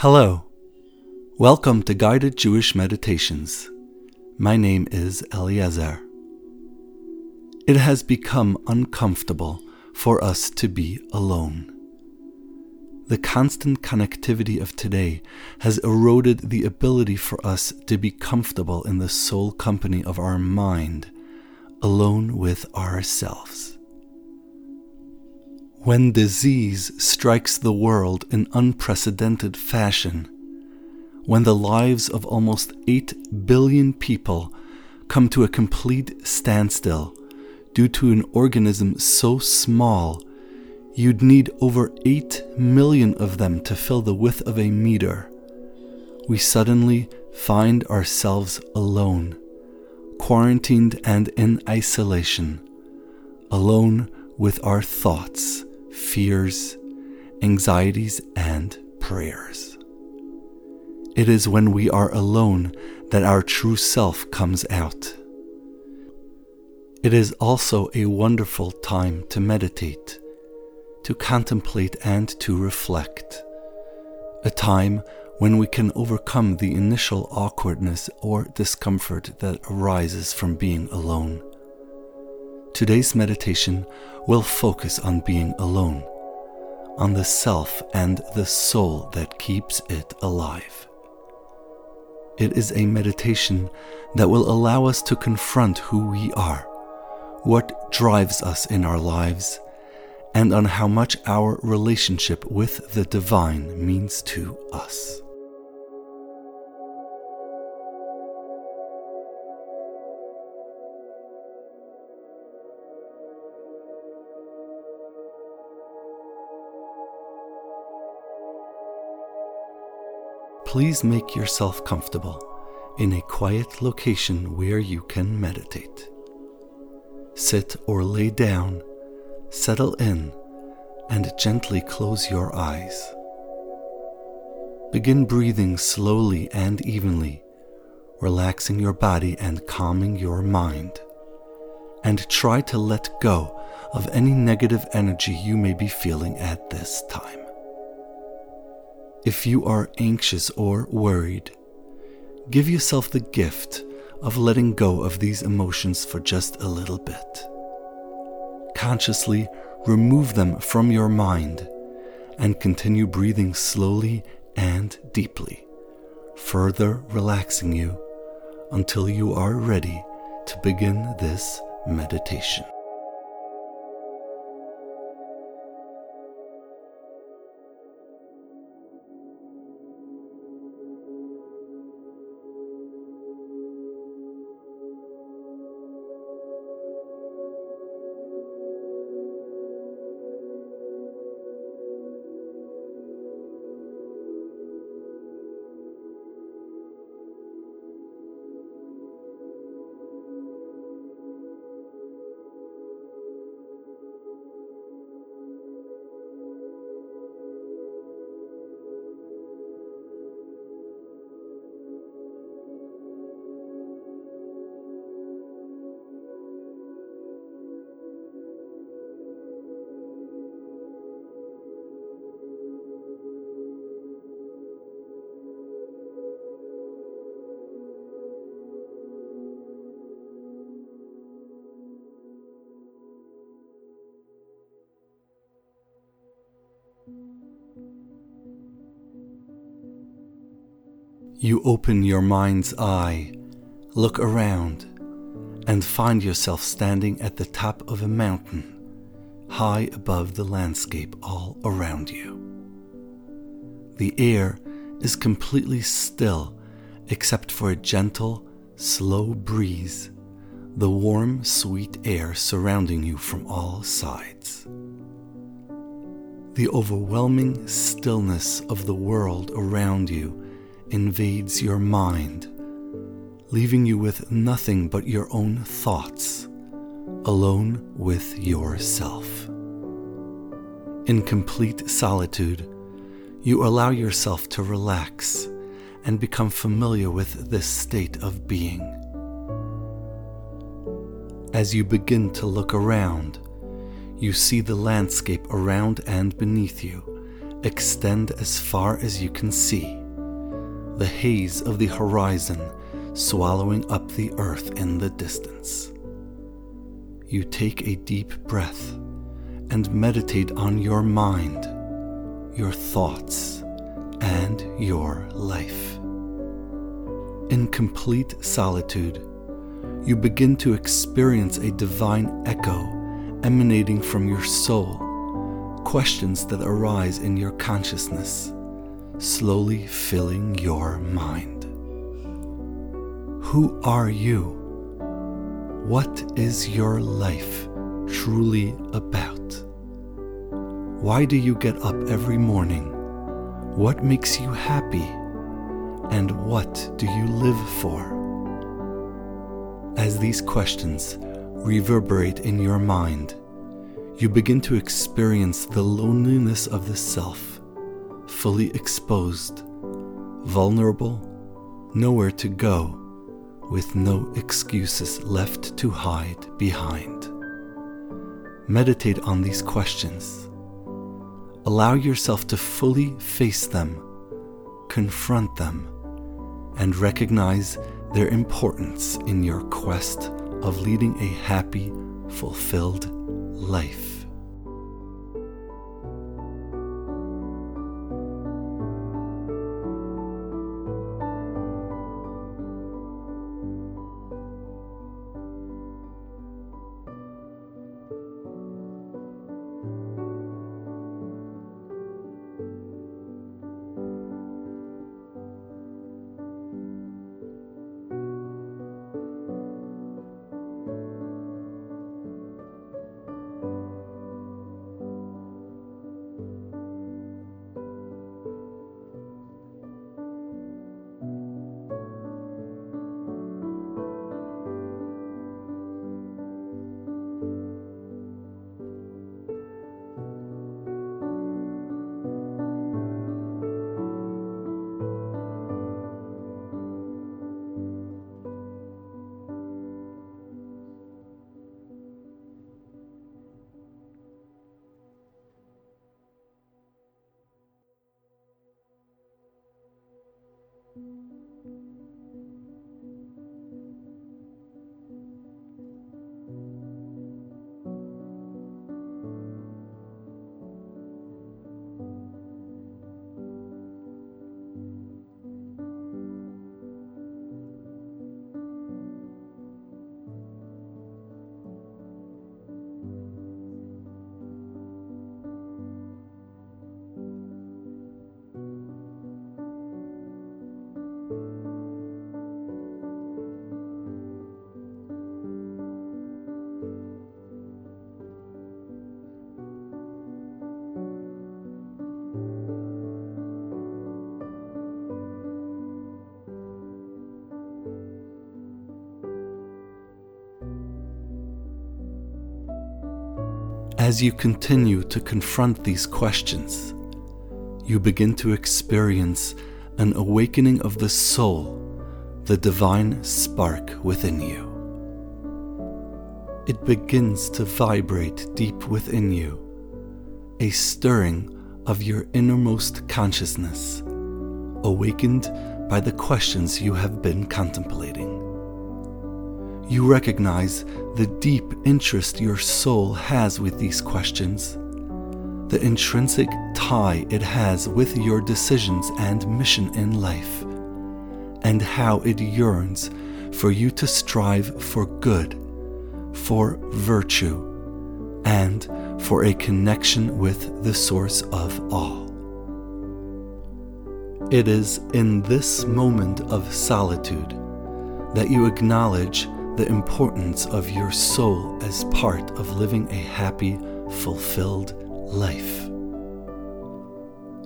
Hello. Welcome to Guided Jewish Meditations. My name is Eliezer. It has become uncomfortable for us to be alone. The constant connectivity of today has eroded the ability for us to be comfortable in the sole company of our mind, alone with ourselves. When disease strikes the world in unprecedented fashion, when the lives of almost 8 billion people come to a complete standstill due to an organism so small, you'd need over 8 million of them to fill the width of a meter. We suddenly find ourselves alone, quarantined and in isolation, alone with our thoughts fears, anxieties, and prayers. It is when we are alone that our true self comes out. It is also a wonderful time to meditate, to contemplate, and to reflect. A time when we can overcome the initial awkwardness or discomfort that arises from being alone. Today's meditation will focus on being alone, on the self and the soul that keeps it alive. It is a meditation that will allow us to confront who we are, what drives us in our lives, and on how much our relationship with the divine means to us. Please make yourself comfortable in a quiet location where you can meditate. Sit or lay down, settle in, and gently close your eyes. Begin breathing slowly and evenly, relaxing your body and calming your mind. And try to let go of any negative energy you may be feeling at this time. If you are anxious or worried, give yourself the gift of letting go of these emotions for just a little bit. Consciously remove them from your mind and continue breathing slowly and deeply, further relaxing you until you are ready to begin this meditation. You open your mind's eye, look around, and find yourself standing at the top of a mountain, high above the landscape all around you. The air is completely still except for a gentle, slow breeze, the warm, sweet air surrounding you from all sides. The overwhelming stillness of the world around you invades your mind, leaving you with nothing but your own thoughts, alone with yourself. In complete solitude, you allow yourself to relax and become familiar with this state of being. As you begin to look around, you see the landscape around and beneath you extend as far as you can see, the haze of the horizon swallowing up the earth in the distance. You take a deep breath and meditate on your mind, your thoughts, and your life. In complete solitude, you begin to experience a divine echo emanating from your soul, questions that arise in your consciousness, slowly filling your mind. Who are you? What is your life truly about? Why do you get up every morning? What makes you happy? And what do you live for? As these questions reverberate in your mind, you begin to experience the loneliness of the self, fully exposed, vulnerable, nowhere to go, with no excuses left to hide behind. Meditate on these questions. Allow yourself to fully face them, confront them, and recognize their importance in your quest of leading a happy, fulfilled life. As you continue to confront these questions, you begin to experience an awakening of the soul, the divine spark within you. It begins to vibrate deep within you, a stirring of your innermost consciousness, awakened by the questions you have been contemplating you recognize the deep interest your soul has with these questions, the intrinsic tie it has with your decisions and mission in life, and how it yearns for you to strive for good, for virtue, and for a connection with the source of all. It is in this moment of solitude that you acknowledge the importance of your soul as part of living a happy, fulfilled life.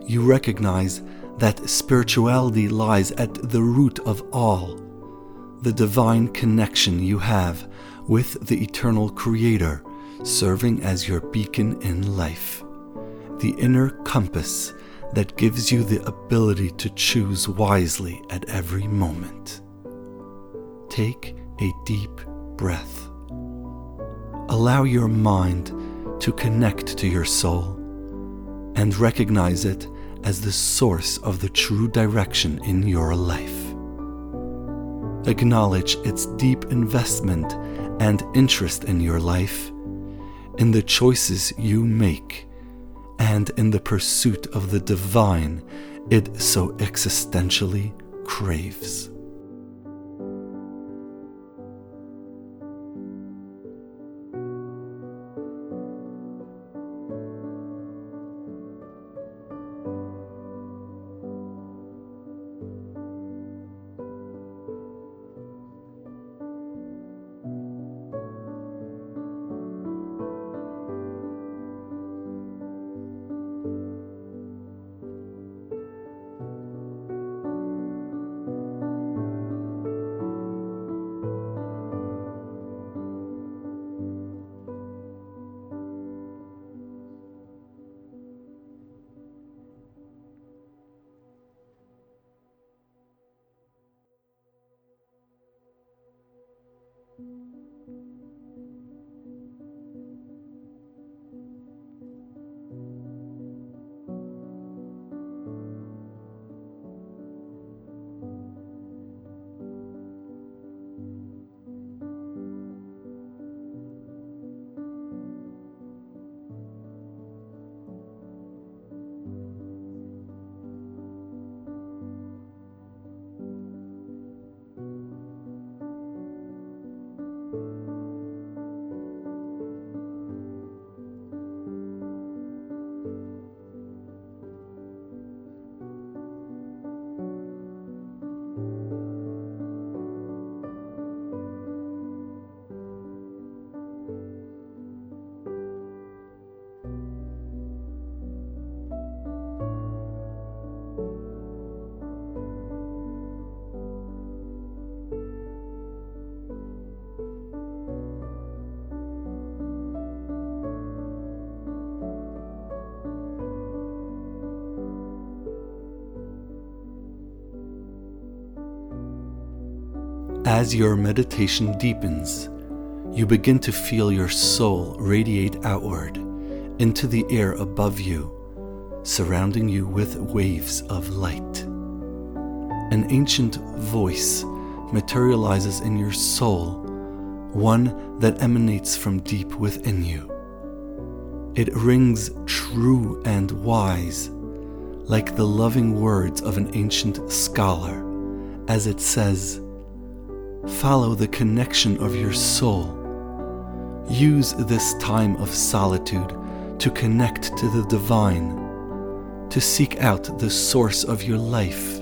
You recognize that spirituality lies at the root of all, the divine connection you have with the eternal Creator, serving as your beacon in life, the inner compass that gives you the ability to choose wisely at every moment. Take a deep breath. Allow your mind to connect to your soul, and recognize it as the source of the true direction in your life. Acknowledge its deep investment and interest in your life, in the choices you make, and in the pursuit of the divine it so existentially craves. As your meditation deepens, you begin to feel your soul radiate outward into the air above you, surrounding you with waves of light. An ancient voice materializes in your soul, one that emanates from deep within you. It rings true and wise, like the loving words of an ancient scholar, as it says, Follow the connection of your soul. Use this time of solitude to connect to the divine, to seek out the source of your life,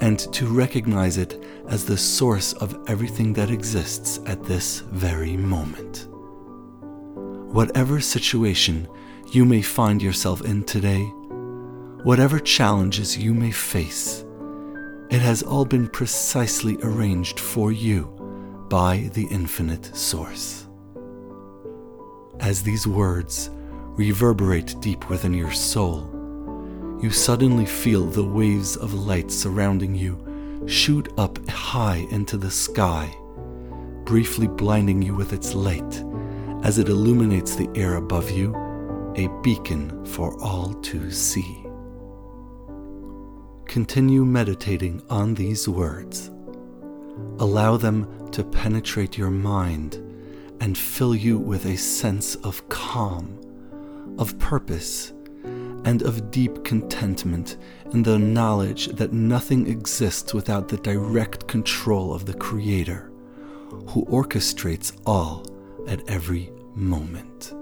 and to recognize it as the source of everything that exists at this very moment. Whatever situation you may find yourself in today, whatever challenges you may face, it has all been precisely arranged for you by the infinite source. As these words reverberate deep within your soul, you suddenly feel the waves of light surrounding you shoot up high into the sky, briefly blinding you with its light as it illuminates the air above you, a beacon for all to see continue meditating on these words. Allow them to penetrate your mind and fill you with a sense of calm, of purpose, and of deep contentment in the knowledge that nothing exists without the direct control of the Creator, who orchestrates all at every moment.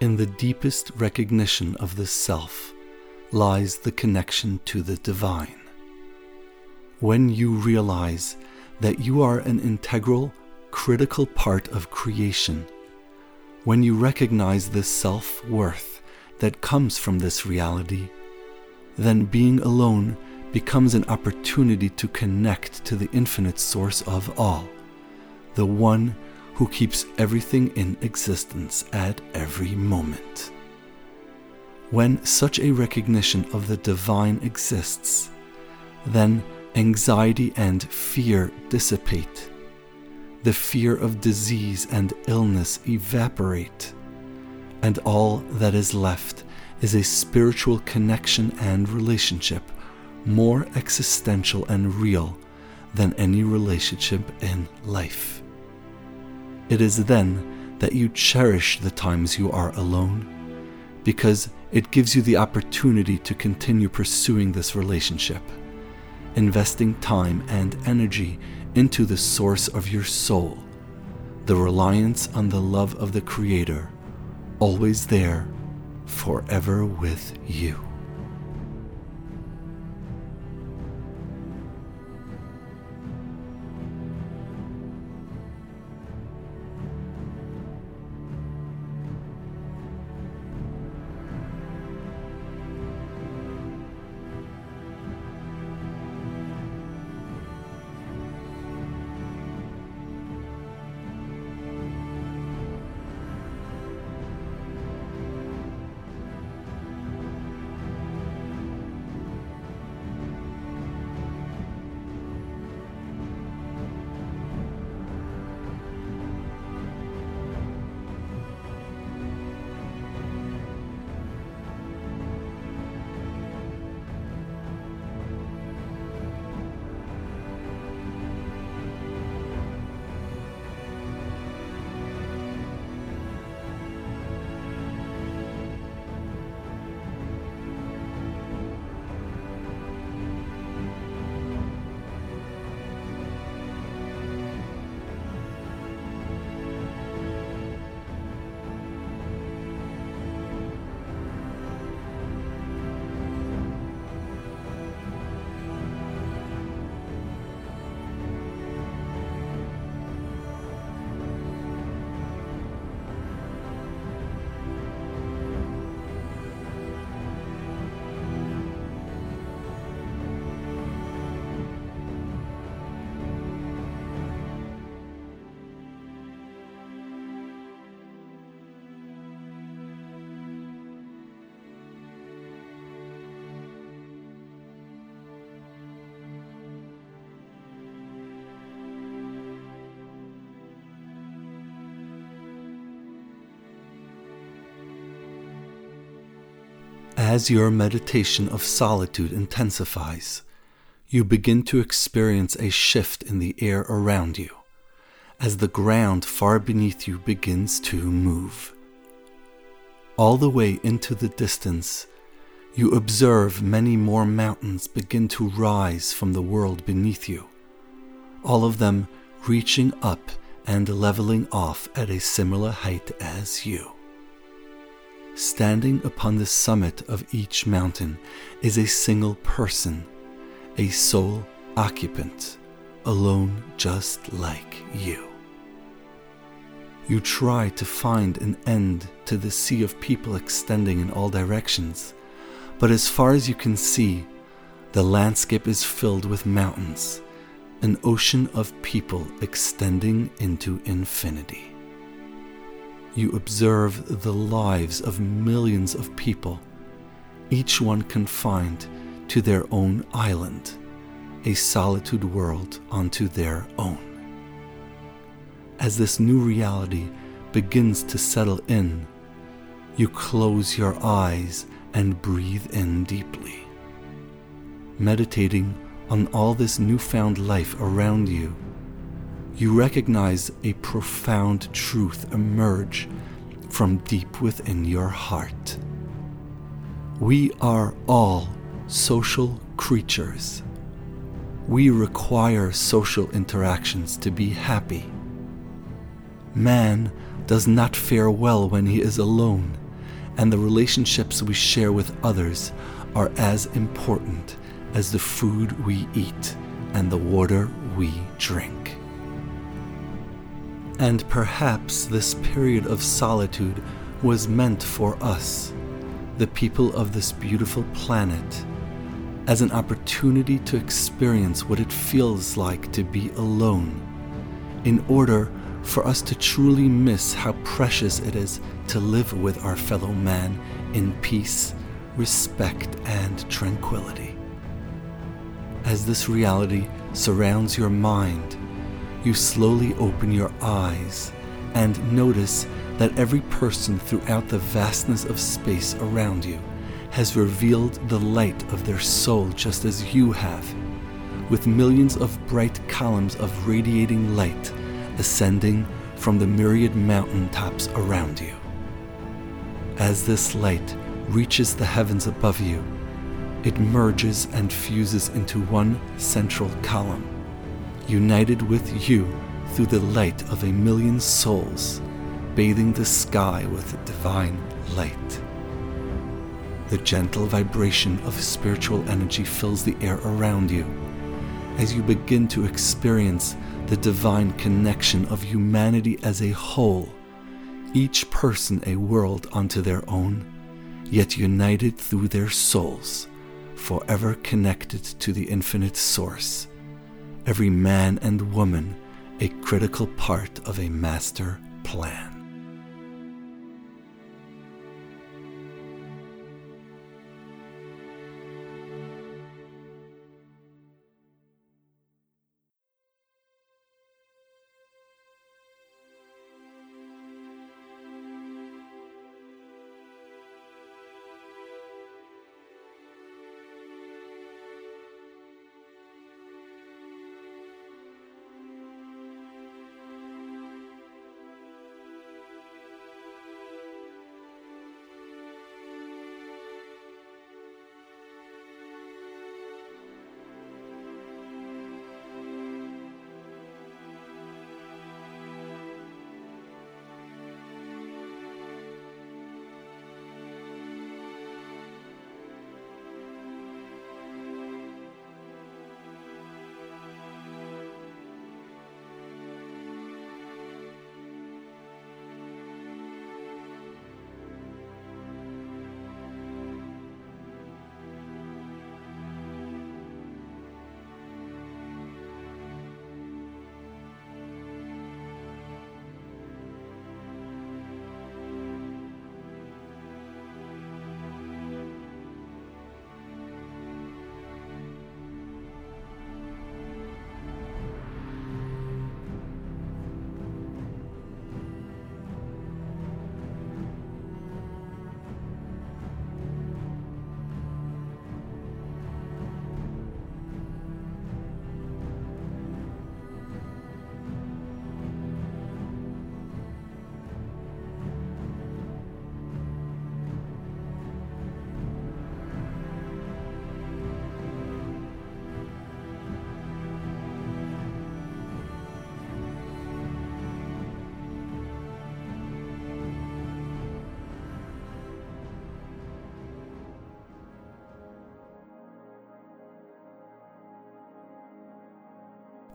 In the deepest recognition of the self lies the connection to the divine. When you realize that you are an integral, critical part of creation, when you recognize the self worth that comes from this reality, then being alone becomes an opportunity to connect to the infinite source of all, the one who keeps everything in existence at every moment. When such a recognition of the divine exists, then anxiety and fear dissipate. The fear of disease and illness evaporate, and all that is left is a spiritual connection and relationship more existential and real than any relationship in life. It is then that you cherish the times you are alone because it gives you the opportunity to continue pursuing this relationship, investing time and energy into the source of your soul, the reliance on the love of the Creator, always there, forever with you. As your meditation of solitude intensifies, you begin to experience a shift in the air around you as the ground far beneath you begins to move. All the way into the distance, you observe many more mountains begin to rise from the world beneath you, all of them reaching up and leveling off at a similar height as you. Standing upon the summit of each mountain is a single person, a sole occupant, alone just like you. You try to find an end to the sea of people extending in all directions, but as far as you can see, the landscape is filled with mountains, an ocean of people extending into infinity you observe the lives of millions of people, each one confined to their own island, a solitude world unto their own. As this new reality begins to settle in, you close your eyes and breathe in deeply. Meditating on all this newfound life around you you recognize a profound truth emerge from deep within your heart. We are all social creatures. We require social interactions to be happy. Man does not fare well when he is alone, and the relationships we share with others are as important as the food we eat and the water we drink. And perhaps this period of solitude was meant for us, the people of this beautiful planet, as an opportunity to experience what it feels like to be alone, in order for us to truly miss how precious it is to live with our fellow man in peace, respect, and tranquility. As this reality surrounds your mind, you slowly open your eyes and notice that every person throughout the vastness of space around you has revealed the light of their soul just as you have, with millions of bright columns of radiating light ascending from the myriad mountain tops around you. As this light reaches the heavens above you, it merges and fuses into one central column, united with you through the light of a million souls, bathing the sky with divine light. The gentle vibration of spiritual energy fills the air around you as you begin to experience the divine connection of humanity as a whole, each person a world unto their own, yet united through their souls, forever connected to the infinite source, every man and woman a critical part of a master plan.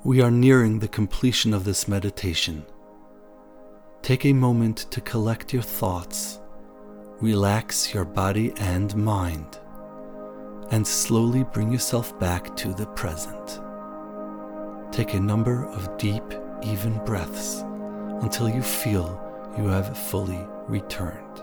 We are nearing the completion of this meditation. Take a moment to collect your thoughts, relax your body and mind, and slowly bring yourself back to the present. Take a number of deep, even breaths until you feel you have fully returned.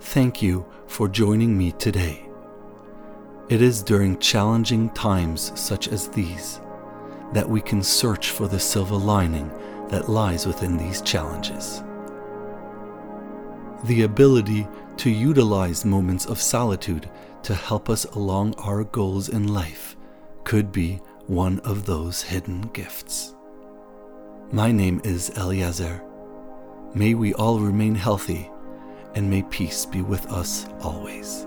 Thank you for joining me today. It is during challenging times such as these that we can search for the silver lining that lies within these challenges. The ability to utilize moments of solitude to help us along our goals in life could be one of those hidden gifts. My name is Eliezer. May we all remain healthy, and may peace be with us always.